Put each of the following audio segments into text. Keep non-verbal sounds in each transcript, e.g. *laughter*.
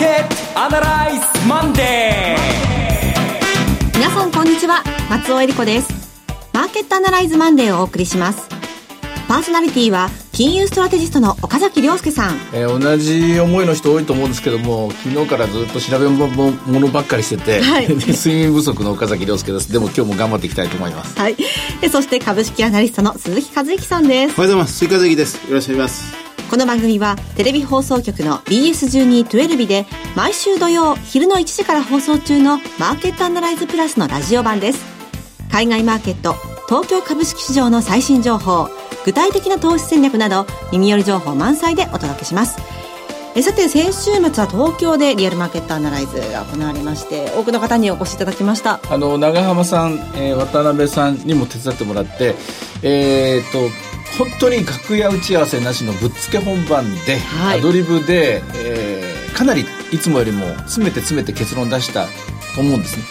ケットアナライズマンデー。皆さんこんにちは。松尾英里子です。マーケットアナライズマンデーをお送りします。パーソナリティは金融ストラテジストの岡崎良介さん、えー、同じ思いの人多いと思うんですけども昨日からずっと調べものばっかりしてて、*laughs* はい、睡眠不足の岡崎良介です。でも今日も頑張っていきたいと思います。はい。でそして株式アナリストの鈴木一之さんです。おはようございます。鈴木一之です。よろしくお願いしますこの番組はテレビ放送局の BS1212 で毎週土曜昼の1時から放送中のマーケットアナライズプラスのラジオ版です。海外マーケット東京株式市場の最新情報具体的な投資戦略など耳寄り情報満載でお届けします。えさて先週末は東京でリアルマーケットアナライズが行われまして多くの方にお越しいただきました。あの長浜さん、えー、渡辺さんにも手伝ってもらってえー、っと本当に楽屋打ち合わせなしのぶっつけ本番で、はい、アドリブで、えー、かなりいつもよりも詰めて詰めて結論出したと思うんですね。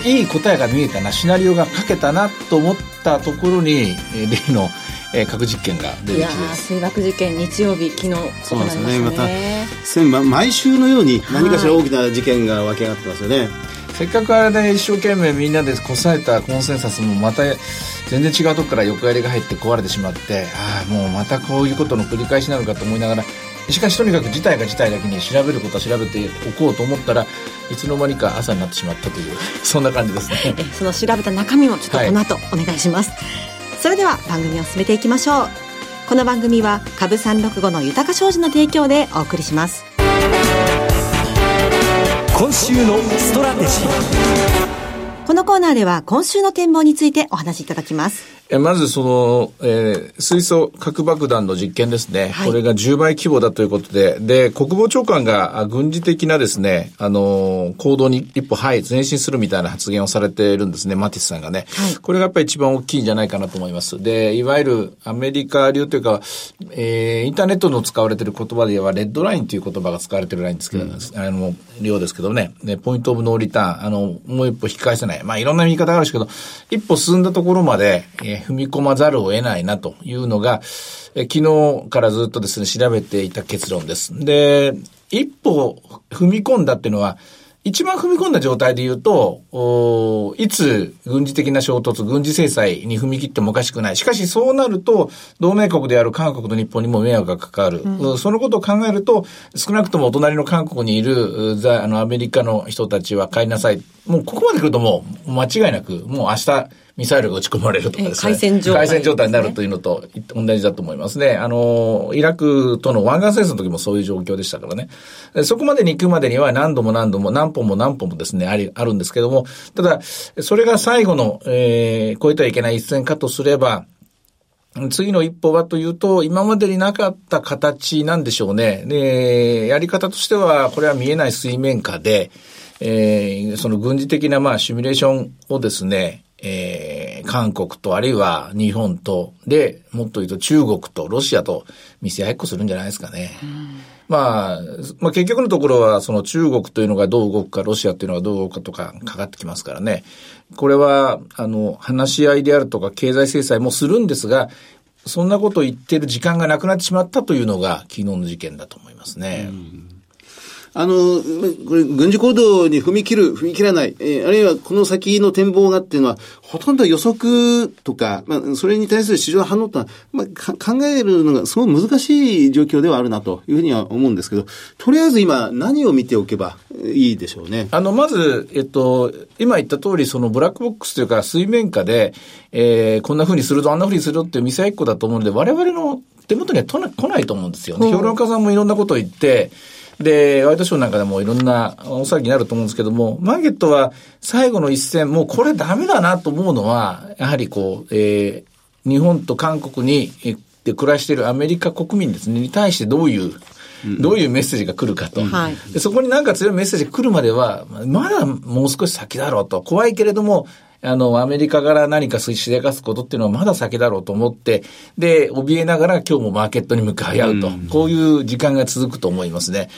でいい答えが見えたなシナリオが書けたなと思ったところに、えー、例のえー、核実験が出てきて水爆実験日曜日昨日そうですね。また毎週のように何かしら大きな事件が湧き上がってますよね、はい、せっかくあれで一生懸命みんなでこさえたコンセンサスもまた全然違うとこから横やりが入って壊れてしまってああもうまたこういうことの繰り返しなのかと思いながらしかしとにかく事態が事態だけに調べることは調べておこうと思ったらいつの間にか朝になってしまったという *laughs* そんな感じですね。その調べた中身もちょっとこの後お願いします、はいそれでは番組を進めていきましょう。この番組は株365の豊か商事の提供でお送りします今週のストラテジー。このコーナーでは今週の展望についてお話しいただきます。まずその、えー、水素核爆弾の実験ですね、はい、これが10倍規模だということで、で、国防長官が軍事的なですね、あの、行動に一歩、はい、前進するみたいな発言をされているんですね、マティスさんがね。はい、これがやっぱり一番大きいんじゃないかなと思います。で、いわゆるアメリカ流というか、えー、インターネットの使われている言葉では、レッドラインという言葉が使われているラインですけど、うん、あの、量ですけどね、ね、ポイントオブノーリターン、あの、もう一歩引き返せない。まあ、いろんな見方があるんですけど、一歩進んだところまで、えー踏み込まざるを得ないなというのが、え昨日からずっとですね、調べていた結論です。で、一歩踏み込んだっていうのは、一番踏み込んだ状態で言うと、いつ軍事的な衝突、軍事制裁に踏み切ってもおかしくない。しかしそうなると、同盟国である韓国と日本にも迷惑がかかる。うん、そのことを考えると、少なくともお隣の韓国にいる、あの、アメリカの人たちは帰りなさい。もうここまで来るともう間違いなく、もう明日、ミサイルが撃ち込まれるとかですね。海戦状態、戦状態になるというのと同じだと思いますね。あの、イラクとの湾岸戦争の時もそういう状況でしたからね。そこまでに行くまでには何度も何度も何本も何本もですね、あり、あるんですけども、ただ、それが最後の、えー、超えてはいけない一線かとすれば、次の一歩はというと、今までになかった形なんでしょうね。で、やり方としては、これは見えない水面下で、えー、その軍事的なまあシミュレーションをですね、えー、韓国とあるいは日本と、で、もっと言うと中国とロシアと見せ合いっこするんじゃないですかね。まあ、まあ結局のところはその中国というのがどう動くか、ロシアというのがどう動くかとかかかってきますからね。これは、あの、話し合いであるとか経済制裁もするんですが、そんなことを言ってる時間がなくなってしまったというのが昨日の事件だと思いますね。うんあの、これ、軍事行動に踏み切る、踏み切らない、えー、あるいはこの先の展望がっていうのは、ほとんど予測とか、まあ、それに対する市場反応とは、まあ、考えるのがすごい難しい状況ではあるなというふうには思うんですけど、とりあえず今、何を見ておけばいいでしょうね？あの、まず、えっと、今言った通り、そのブラックボックスというか、水面下で、えー、こんなふうにすると、あんなふうにするっていう見せ合いっこだと思うので、我々の手元には来ないと思うんですよね。評論家さんもいろんなことを言って、で、ワイドショーなんかでもいろんな大騒ぎになると思うんですけども、マーケットは最後の一戦、もうこれダメだなと思うのは、やはりこう、えー、日本と韓国に、で暮らしているアメリカ国民ですね、に対してどういうどういうメッセージが来るかと。でそこになんか強いメッセージが来るまでは、まだもう少し先だろうと。怖いけれども、あの、アメリカから何かしでかすことっていうのはまだ先だろうと思って、で、怯えながら今日もマーケットに向かい合うと。こういう時間が続くと思いますね。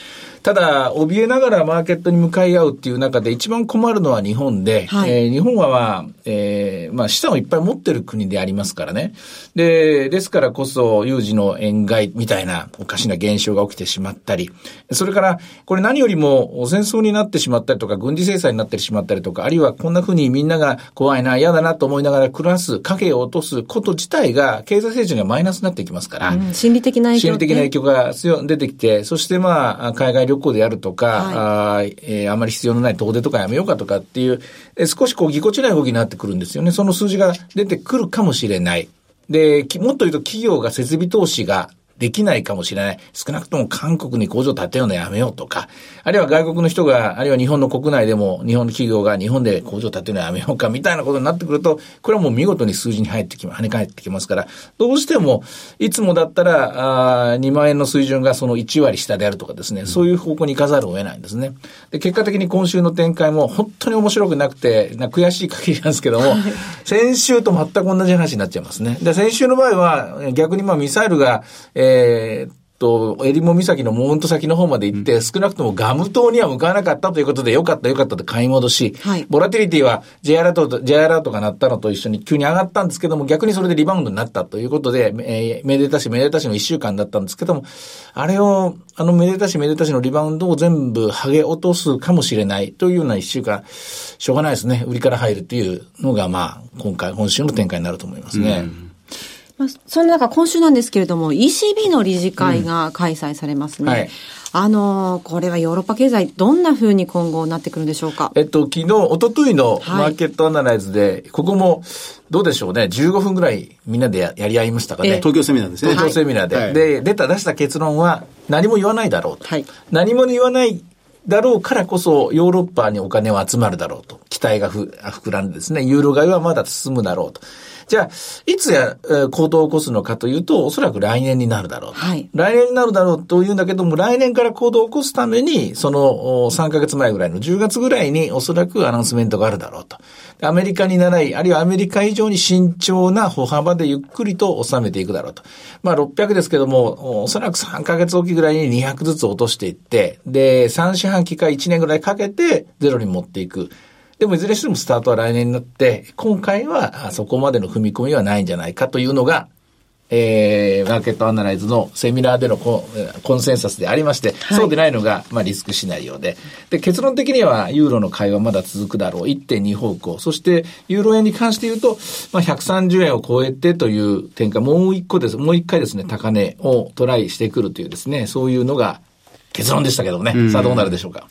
ただ、怯えながらマーケットに向かい合うっていう中で一番困るのは日本で、はい、えー、日本はまあ、えー、まあ資産をいっぱい持ってる国でありますからね。で、ですからこそ有事の円買いみたいなおかしな現象が起きてしまったり、それからこれ何よりも戦争になってしまったりとか軍事制裁になってしまったりとか、あるいはこんな風にみんなが怖いな、嫌だなと思いながら暮らす、影を落とすこと自体が経済成長にはマイナスになっていきますから、うん、心理的な影響、心理的な影響が強出てきて、そしてまあ、海外旅行であるとか、はい、あえー、あまり必要のない遠出とかやめようかとかっていう、えー、少しこうぎこちない動きになってくるんですよね。その数字が出てくるかもしれない。で、もっと言うと企業が設備投資ができないかもしれない。少なくとも韓国に工場建てようのやめようとか、あるいは外国の人が、あるいは日本の国内でも日本の企業が日本で工場建てるのやめようかみたいなことになってくると、これはもう見事に数字に入ってき、跳ね返ってきますから、どうしても、いつもだったら、あ2万円の水準がその1割下であるとかですね、そういう方向に行かざるを得ないんですね。で、結果的に今週の展開も本当に面白くなくて、な悔しい限りなんですけども、先週と全く同じ話になっちゃいますね。で、先週の場合は、逆にまあミサイルが、えー、と、襟裳岬のもんと先の方まで行って、うん、少なくともガム島には向かわなかったということで、よかったよかったと買い戻し、はい、ボラティリティは J アラート、J アラートが鳴ったのと一緒に急に上がったんですけども、逆にそれでリバウンドになったということで、えー、めでたしめでたしの一週間だったんですけども、あれを、あのめでたしめでたしのリバウンドを全部剥げ落とすかもしれないというような一週間、しょうがないですね。売りから入るっていうのが、まあ、今回、今週の展開になると思いますね。うんまあ、そんな中、今週なんですけれども、ECB の理事会が開催されますね。うんはい、あのこれはヨーロッパ経済、どんなふうに今後なってくるんでしょうか？えっと、昨日、一昨日のマーケットアナライズで、はい、ここも、どうでしょうね、15分ぐらいみんなでやり合いましたかね？東京セミナーですね。東京セミナーで。はい、で、出た、出した結論は、何も言わないだろうと。はい、何も言わないだろうからこそ、ヨーロッパにお金は集まるだろうと。期待がふ膨らんでですね、ユーロ買いはまだ進むだろうと。じゃあ、いつや、行動を起こすのかというと、おそらく来年になるだろうはい。来年になるだろうというんだけども、来年から行動を起こすために、その3ヶ月前ぐらいの10月ぐらいにおそらくアナウンスメントがあるだろうと。アメリカに習い、あるいはアメリカ以上に慎重な歩幅でゆっくりと収めていくだろうと。まあ600ですけども、おそらく3ヶ月おきぐらいに200ずつ落としていって、で、3四半期か1年ぐらいかけてゼロに持っていく。でもいずれにしてもスタートは来年になって、今回はそこまでの踏み込みはないんじゃないかというのが、えー、マーケットアナライズのセミナーでのココンセンサスでありまして、はい、そうでないのが、まあ、リスクシナリオで。で、結論的には、ユーロの買いはまだ続くだろう。1.2方向。そして、ユーロ円に関して言うと、まあ、130円を超えてという点がもう一個です。もう一回ですね、高値をトライしてくるというですね、そういうのが結論でしたけどね。さあ、どうなるでしょうか。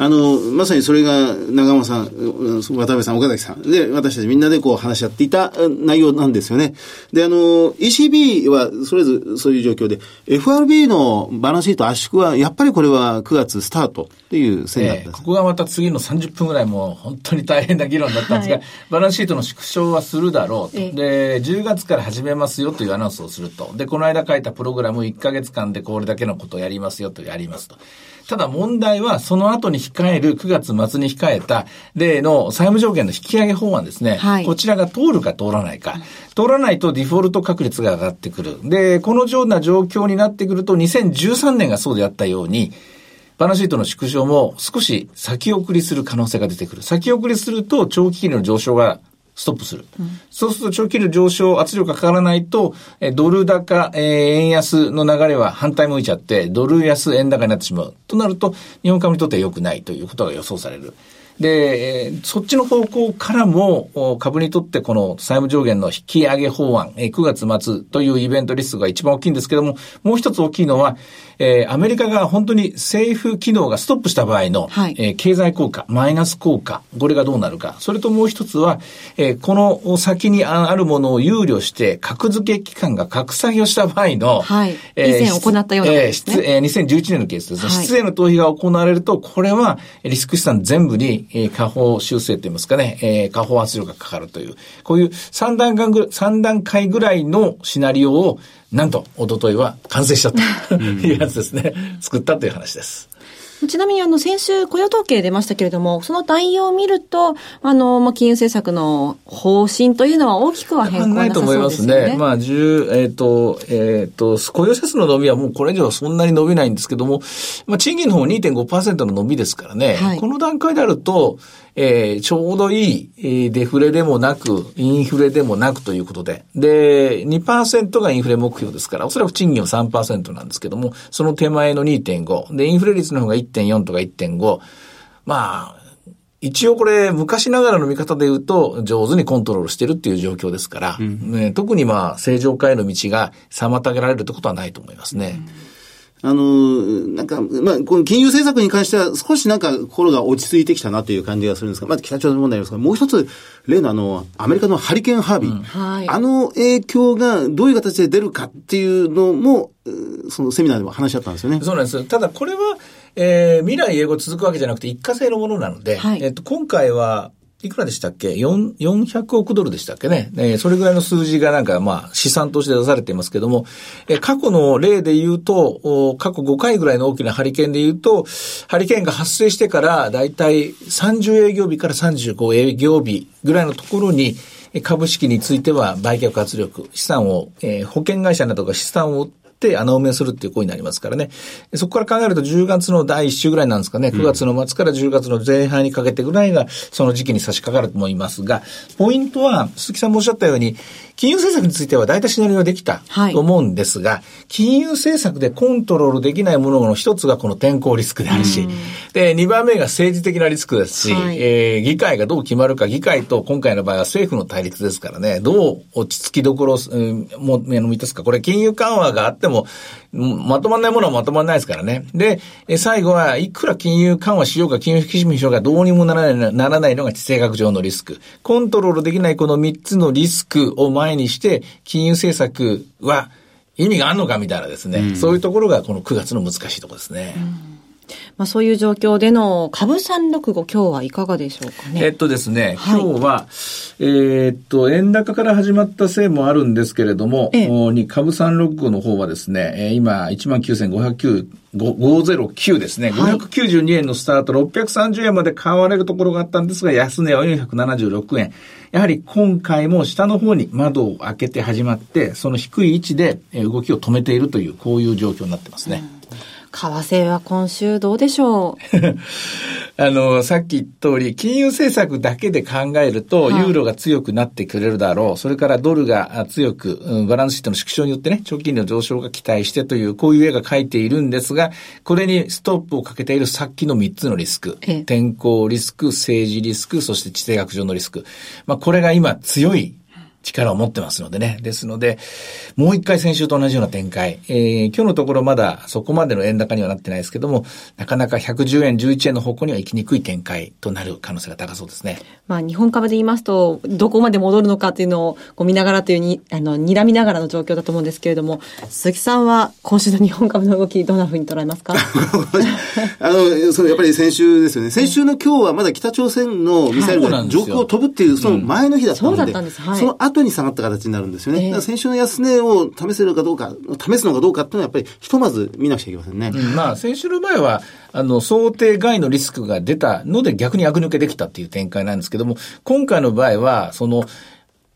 あの、まさにそれが長間さん、渡辺さん、岡崎さんで、私たちみんなでこう話し合っていた内容なんですよね。で、あの、ECB はそれぞれそういう状況で、FRB のバランスシート圧縮は、やっぱりこれは9月スタートっていう線だったんです、えー、ここがまた次の30分ぐらいも本当に大変な議論だったんですが、はい、*laughs* バランスシートの縮小はするだろうと。で、10月から始めますよというアナウンスをすると。で、この間書いたプログラム1ヶ月間でこれだけのことをやりますよとやりますと。ただ問題は、その後に控える9月末に控えた例の債務上限の引き上げ法案ですね。はい、こちらが通るか通らないか。通らないとデフォルト確率が上がってくる。で、このような状況になってくると、2013年がそうであったように、バランスシートの縮小も少し先送りする可能性が出てくる。先送りすると長期金利の上昇がストップする。そうすると長期利上昇圧力がかからないと、えドル高、えー、円安の流れは反対向いちゃって、ドル安円高になってしまう。となると、日本株にとっては良くないということが予想される。で、そっちの方向からも株にとってこの債務上限の引き上げ法案、9月末というイベントリスクが一番大きいんですけども、もう一つ大きいのは、えー、アメリカが本当に政府機能がストップした場合の、はい、えー、経済効果、マイナス効果、これがどうなるか。それともう一つは、えー、この先にあるものを憂慮して、格付け機関が格下げをした場合の、はい、えー、以前行ったようなですね。えー、2011年のケースですね。はい、失礼の逃避が行われると、これはリスク資産全部に、えー、下方修正といいますかね、えー、下方圧力がかかるという、こういう3段階ぐ3段階ぐらいのシナリオをなんと、おとといは完成したというやつですね。作ったという話です。ちなみにあの先週雇用統計出ましたけれども、その内容を見ると、あの、まあ、金融政策の方針というのは大きくは変更ないと思いますね。まあ、十、えっ、ー、と、えっ、ー、と、雇用者数の伸びはもうこれ以上そんなに伸びないんですけども、まあ、賃金の方2.5%の伸びですからね、はい、この段階であると、えー、ちょうどいい、えー、デフレでもなく、インフレでもなくということで、で、2%がインフレ目標ですから、おそらく賃金は3%なんですけども、その手前の2.5。で、インフレ率の方が1.4とか1.5。まあ、一応これ、昔ながらの見方で言うと、上手にコントロールしてるっていう状況ですから、うん、ね、特にまあ、正常化への道が妨げられるってことはないと思いますね。うんあの、なんか、まあ、この金融政策に関しては少しなんか心が落ち着いてきたなという感じがするんですが、まず北朝鮮問題ですが、もう一つ、例のあの、アメリカのハリケーンハービー、うんはい、あの影響がどういう形で出るかっていうのも、そのセミナーでも話し合ったんですよね。そうなんです。ただこれは、えー、未来英語続くわけじゃなくて一過性のものなので、はい、えっと、今回はいくらでしたっけ ?4、400億ドルでしたっけね？えー、それぐらいの数字がなんか、まあ、資産として出されていますけども、えー、過去の例で言うと、過去5回ぐらいの大きなハリケーンで言うと、ハリケーンが発生してから、だいたい30営業日から35営業日ぐらいのところに、株式については売却圧力、資産を、えー、保険会社などが資産をって穴埋めするっていう行為になりますからね。そこから考えると10月の第1週ぐらいなんですかね。9月の末から10月の前半にかけてぐらいがその時期に差し掛かると思いますが、ポイントは鈴木さんもおっしゃったように、金融政策については大体シナリオができたと思うんですが、はい、金融政策でコントロールできないものの一つがこの天候リスクであるし、で、2番目が政治的なリスクですし、はい、えー、議会がどう決まるか、議会と今回の場合は政府の対立ですからね、どう落ち着きどころを、うん、も、満たすか。これ金融緩和があっても、まとまんないものはまとまんないですからね。で、最後はいくら金融緩和しようか、金融引き締めしようか、どうにもならないならないのが地政学上のリスク。コントロールできないこの3つのリスクを前にして、金融政策は意味があるのかみたいなですね、うん、そういうところがこの9月の難しいところですね。うんまあ、そういう状況での株365今日はいかがでしょうかね。えっとですね、はい、今日は、えー、っと、円高から始まったせいもあるんですけれども、ええ、に株365の方はですね、今、19,509 509ですね。592円のスタート、630円まで買われるところがあったんですが、安値は476円。やはり今回も下の方に窓を開けて始まって、その低い位置で動きを止めているという、こういう状況になってますね。うん為替は今週どうでしょう？*laughs* あの、さっき言った通り、金融政策だけで考えると、ユーロが強くなってくれるだろう。それからドルが強く、うん、バランスシートの縮小によってね、長期金利の上昇が期待してという、こういう絵が描いているんですが、これにストップをかけているさっきの3つのリスク。天候リスク、政治リスク、そして地政学上のリスク。まあ、これが今強い力を持ってますのでね。ですので、もう一回先週と同じような展開。えー、今日のところまだそこまでの円高にはなってないですけども、なかなか110円、11円の方向には行きにくい展開となる可能性が高そうですね。まあ日本株で言いますと、どこまで戻るのかっていうのをこう見ながらというに、あの、睨みながらの状況だと思うんですけれども、鈴木さんは今週の日本株の動き、どんなふうに捉えますか？*laughs* あの、そのやっぱり先週ですよね。先週の今日はまだ北朝鮮のミサイルが上空を飛ぶっていう、その前の日だったので、うん、そうだったんです。はい。後に下がった形になるんですよね。えー、先週の安値を試せるかどうか、試すのかどうかっていうのはやっぱりひとまず見なくちゃいけませんね。うん、まあ、先週の前は、あの、想定外のリスクが出たので逆に悪抜けできたっていう展開なんですけども、今回の場合は、その、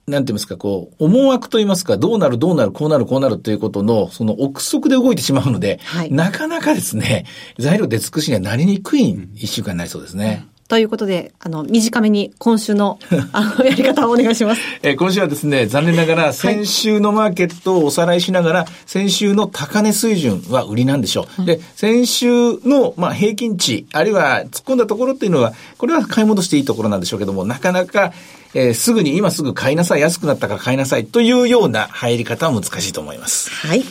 なんて言いますか、こう、思惑と言いますか、どうなる、どうなる、こうなる、こうなるということの、その憶測で動いてしまうので、はい、なかなかですね、材料出尽くしにはなりにくい一週間になりそうですね。ということで、あの、短めに今週の、*laughs* あの、やり方をお願いします。えー、今週はですね、残念ながら、先週のマーケットをおさらいしながら、先週の高値水準は売りなんでしょう。うん、で、先週の、まあ、平均値、あるいは突っ込んだところっていうのは、これは買い戻していいところなんでしょうけども、なかなか、えー、すぐに今すぐ買いなさい、安くなったから買いなさいというような入り方は難しいと思います。はい。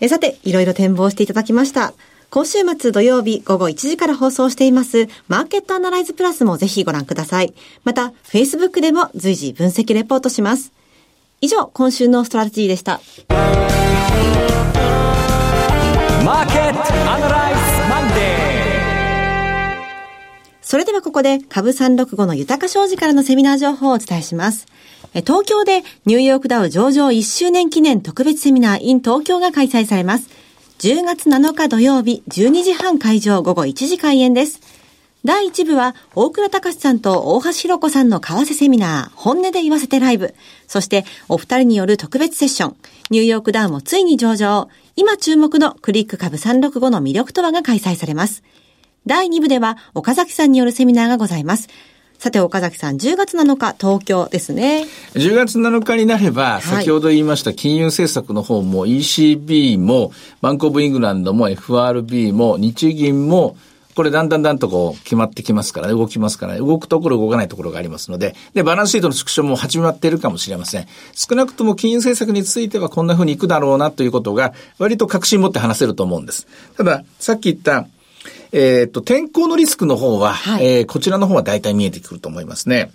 えさて、いろいろ展望していただきました。今週末土曜日午後1時から放送していますマーケットアナライズプラスもぜひご覧ください。また、Facebook でも随時分析レポートします。以上、今週のストラテジーでした。マーケットアナライズマンデーそれではここで株365の豊か商事からのセミナー情報をお伝えします。東京でニューヨークダウ上場1周年記念特別セミナー in 東京が開催されます。10月7日土曜日12時半会場午後1時開演です。第1部は、大倉隆さんと大橋弘子さんの為替セミナー、本音で言わせてライブ。そして、お二人による特別セッション、ニューヨークダウンもついに上場。今注目のクリック株365の魅力とはが開催されます。第2部では、岡崎さんによるセミナーがございます。さて、岡崎さん、10月7日、東京ですね。10月7日になれば、先ほど言いました金融政策の方も ECB も、バンコブイングランドも FRB も日銀も、これだんだんだんとこう決まってきますからね、動きますからね、動くところ動かないところがありますので、で、バランスシートの縮小も始まっているかもしれません。少なくとも金融政策についてはこんな風にいくだろうなということが、割と確信持って話せると思うんです。ただ、さっき言った、えっ、と、天候のリスクの方は、はい、えー、こちらの方は大体見えてくると思いますね。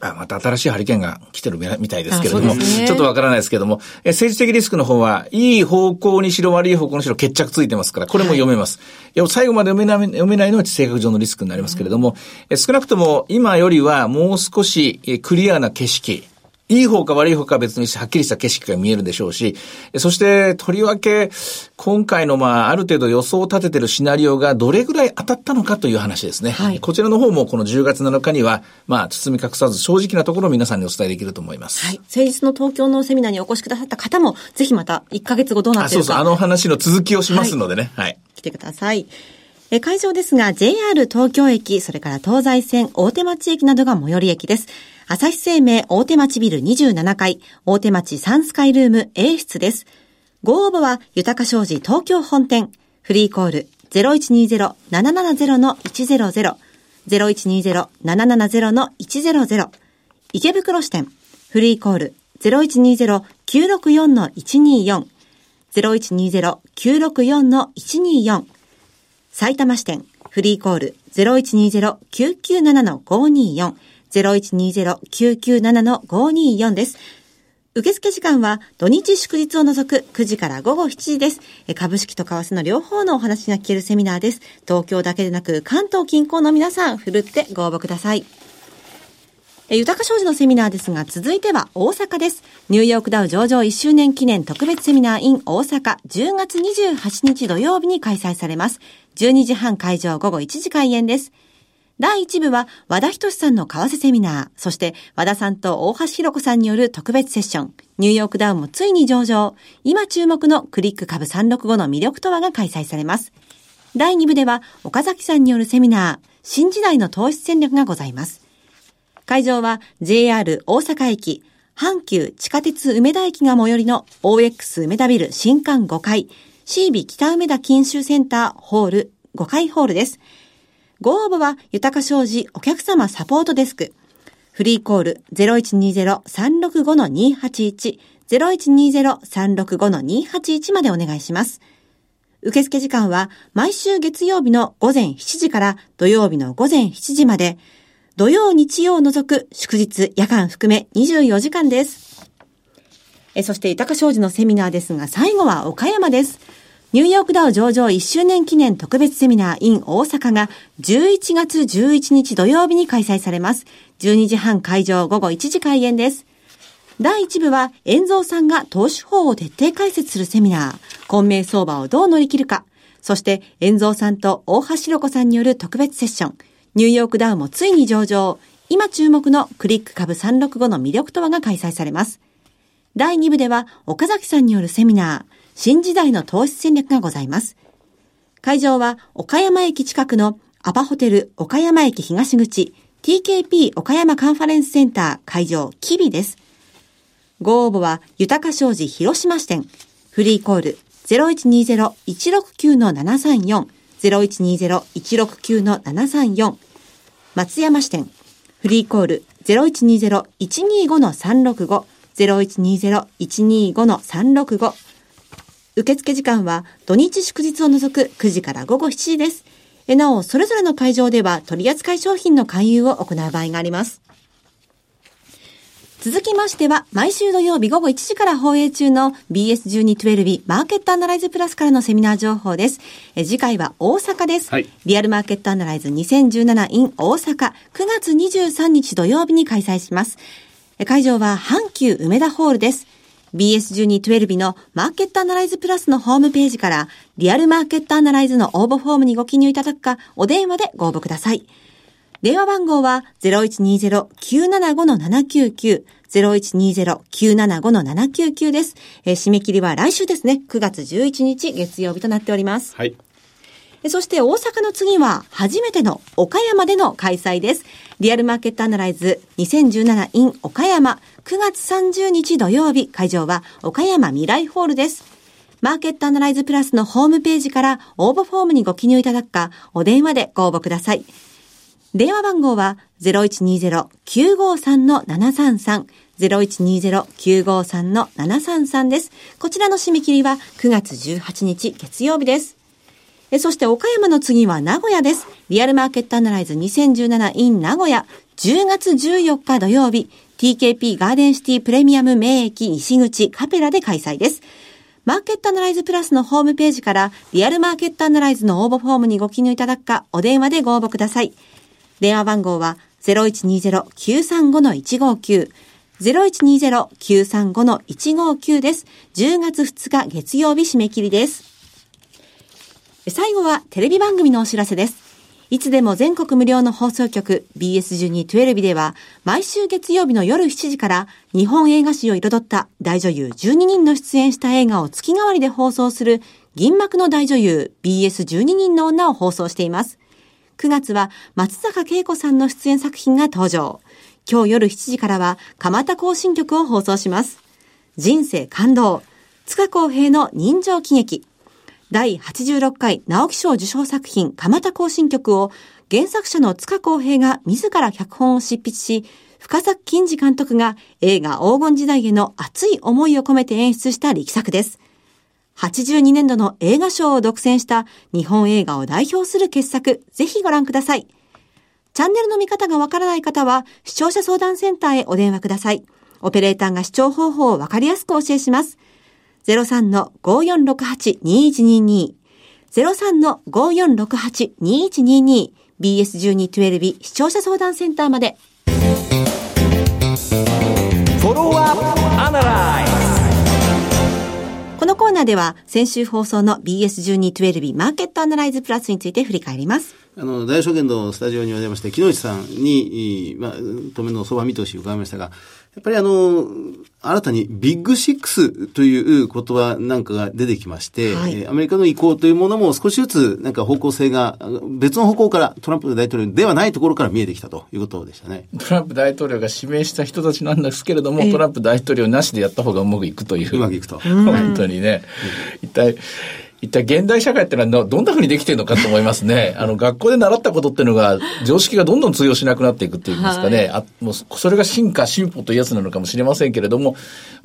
あ、また新しいハリケーンが来てるみたいですけれども、ね、ちょっとわからないですけども、え政治的リスクの方は、いい方向にしろ悪い方向にしろ決着ついてますから、これも読めます。はい、最後まで読めない読めないのは地政学上のリスクになりますけれども、うん、少なくとも今よりはもう少しクリアな景色、いい方か悪い方か別にしてはっきりした景色が見えるでしょうし、そしてとりわけ今回のまあある程度予想を立ててるシナリオがどれぐらい当たったのかという話ですね。はい、こちらの方もこの10月7日にはまあ包み隠さず正直なところを皆さんにお伝えできると思います。はい。先日の東京のセミナーにお越しくださった方もぜひまた1ヶ月後どうなってるか。あ、そうそう、あの話の続きをしますのでね。はい。はい、来てください。え会場ですが JR 東京駅、それから東西線大手町駅などが最寄り駅です。朝日生命大手町ビル27階、大手町サンスカイルーム A 室です。ご応募は、豊か商事東京本店、フリーコール0120-770-100、0120-770-100、池袋支店、フリーコール0120-964-124、0120-964-124、埼玉支店、フリーコール0120-997-524、0120-997-524です。受付時間は土日祝日を除く9時から午後7時です。株式と為替の両方のお話が聞けるセミナーです。東京だけでなく関東近郊の皆さん、ふるってご応募ください。豊か商事のセミナーですが、続いては大阪です。ニューヨークダウ上場1周年記念特別セミナー in 大阪10月28日土曜日に開催されます。12時半会場午後1時開演です。第1部は和田仁さんの為替セミナー、そして和田さんと大橋弘子さんによる特別セッション、ニューヨークダウンもついに上場、今注目のクリック株365の魅力とはが開催されます。第2部では岡崎さんによるセミナー、新時代の投資戦略がございます。会場は JR 大阪駅、阪急地下鉄梅田駅が最寄りの OX 梅田ビル新館5階、シービ北梅田研修センターホール5階ホールです。ご応募は、豊か商事お客様サポートデスク。フリーコール0120-365-281、0120-365-281までお願いします。受付時間は毎週月曜日の午前7時から土曜日の午前7時まで、土曜日曜を除く祝日夜間含め24時間です。えそして豊か商事のセミナーですが最後は岡山です。ニューヨークダウ上場1周年記念特別セミナー in 大阪が11月11日土曜日に開催されます。12時半会場午後1時開演です。第1部は、遠蔵さんが投資法を徹底解説するセミナー、混迷相場をどう乗り切るか、そして、遠蔵さんと大橋ろ子さんによる特別セッション、ニューヨークダウもついに上場、今注目のクリック株365の魅力とはが開催されます。第2部では、岡崎さんによるセミナー、新時代の投資戦略がございます。会場は岡山駅近くのアパホテル岡山駅東口 TKP 岡山カンファレンスセンター会場キビです。ご応募は豊か商事広島支店フリーコール0120-169-734 0120-169-734松山支店フリーコール0120-125-365 0120-125-365受付時間は土日祝日を除く9時から午後7時です。なお、それぞれの会場では取扱い商品の勧誘を行う場合があります。続きましては、毎週土曜日午後1時から放映中の BS1212 マーケットアナライズプラスからのセミナー情報です。え次回は大阪です、はい。リアルマーケットアナライズ 2017in 大阪9月23日土曜日に開催します。会場は阪急梅田ホールです。BS1212 のマーケットアナライズプラスのホームページからリアルマーケットアナライズの応募フォームにご記入いただくかお電話でご応募ください。電話番号は0120-975-799 0120-975-799です、えー、締め切りは来週ですね、9月11日月曜日となっております。はい。そして大阪の次は初めての岡山での開催です。リアルマーケットアナライズ 2017in 岡山9月30日土曜日会場は岡山未来ホールです。マーケットアナライズプラスのホームページから応募フォームにご記入いただくかお電話でご応募ください。電話番号は0120-953-733 0120-953-733です。こちらの締め切りは9月18日月曜日です。えそして岡山の次は名古屋です。リアルマーケットアナライズ 2017in 名古屋10月14日土曜日 TKP ガーデンシティプレミアム名駅西口カペラで開催です。マーケットアナライズプラスのホームページからリアルマーケットアナライズの応募フォームにご記入いただくかお電話でご応募ください。電話番号は0120-935-159 0120-935-159です。10月2日月曜日締め切りです。最後はテレビ番組のお知らせです。いつでも全国無料の放送局 BS12-12 では毎週月曜日の夜7時から日本映画史を彩った大女優12人の出演した映画を月替わりで放送する銀幕の大女優 BS12 人の女を放送しています。9月は松坂慶子さんの出演作品が登場。今日夜7時からは、蒲田行進曲を放送します。人生感動。塚公平の人情喜劇。第86回直木賞受賞作品、蒲田行進曲を、原作者の塚公平が自ら脚本を執筆し、深作金次監督が映画黄金時代への熱い思いを込めて演出した力作です。82年度の映画賞を独占した日本映画を代表する傑作、ぜひご覧ください。チャンネルの見方がわからない方は、視聴者相談センターへお電話ください。オペレーターが視聴方法をわかりやすくお教えします。03-5468-2122 03-5468-2122 BS1212 視聴者相談センターまで。このコーナーでは先週放送の BS1212 マーケットアナライズプラスについて振り返ります。あの、大証券のスタジオにお邪魔して、木内さんに、まあ、当面の相場見通し伺いましたが、やっぱりあの、新たにビッグシックスという言葉なんかが出てきまして、はい、アメリカの意向というものも少しずつなんか方向性が別の方向からトランプ大統領ではないところから見えてきたということでしたね。トランプ大統領が指名した人たちなんですけれども、トランプ大統領なしでやった方がうまくいくという。うまくいくと。*laughs* 本当にね。一体、一体現代社会ってのはどんな風にできてるのかと思いますね。*laughs* あの、学校で習ったことっていうのが、常識がどんどん通用しなくなっていくっていうんですかね。はい、あもうそれが進化、進歩というやつなのかもしれませんけれども、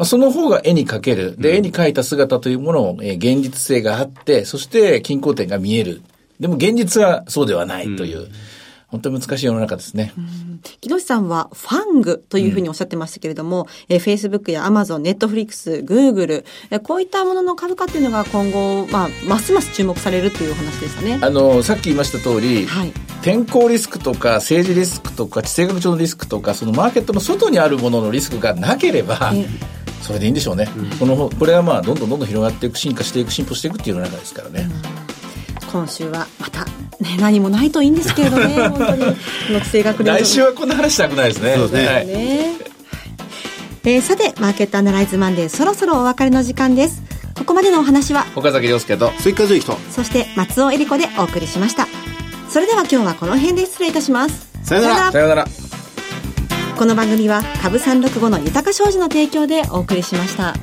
その方が絵に描ける。で、絵に描いた姿というものを、えー、現実性があって、そして均衡点が見える。でも現実はそうではないという。うん本当に難しい世の中ですね。木下さんはファングというふうにおっしゃってましたけれども、うん、え Facebook や Amazon、Netflix、Google、こういったものの株価っていうのが今後、まあ、ますます注目されるというお話でしたね。あの、さっき言いました通り、はい、天候リスクとか政治リスクとか地政学上のリスクとか、そのマーケットの外にあるもののリスクがなければ、それでいいんでしょうね。うん、この、これはまあ、どんどんどんどん広がっていく、進化していく、進歩していくっていう世の中ですからね。うん今週はまた、ね、何もないといいんですけれどね *laughs* 本当に。この地政学来週はこんな話したくないですね。そうですね、はい、えー、さてマーケットアナライズマンデーそろそろお別れの時間です。ここまでのお話は岡崎亮介と鈴木和之とそして松尾恵里子でお送りしました。それでは今日はこの辺で失礼いたします。さよなら。さよなら。この番組は株三六五の豊か商事の提供でお送りしました。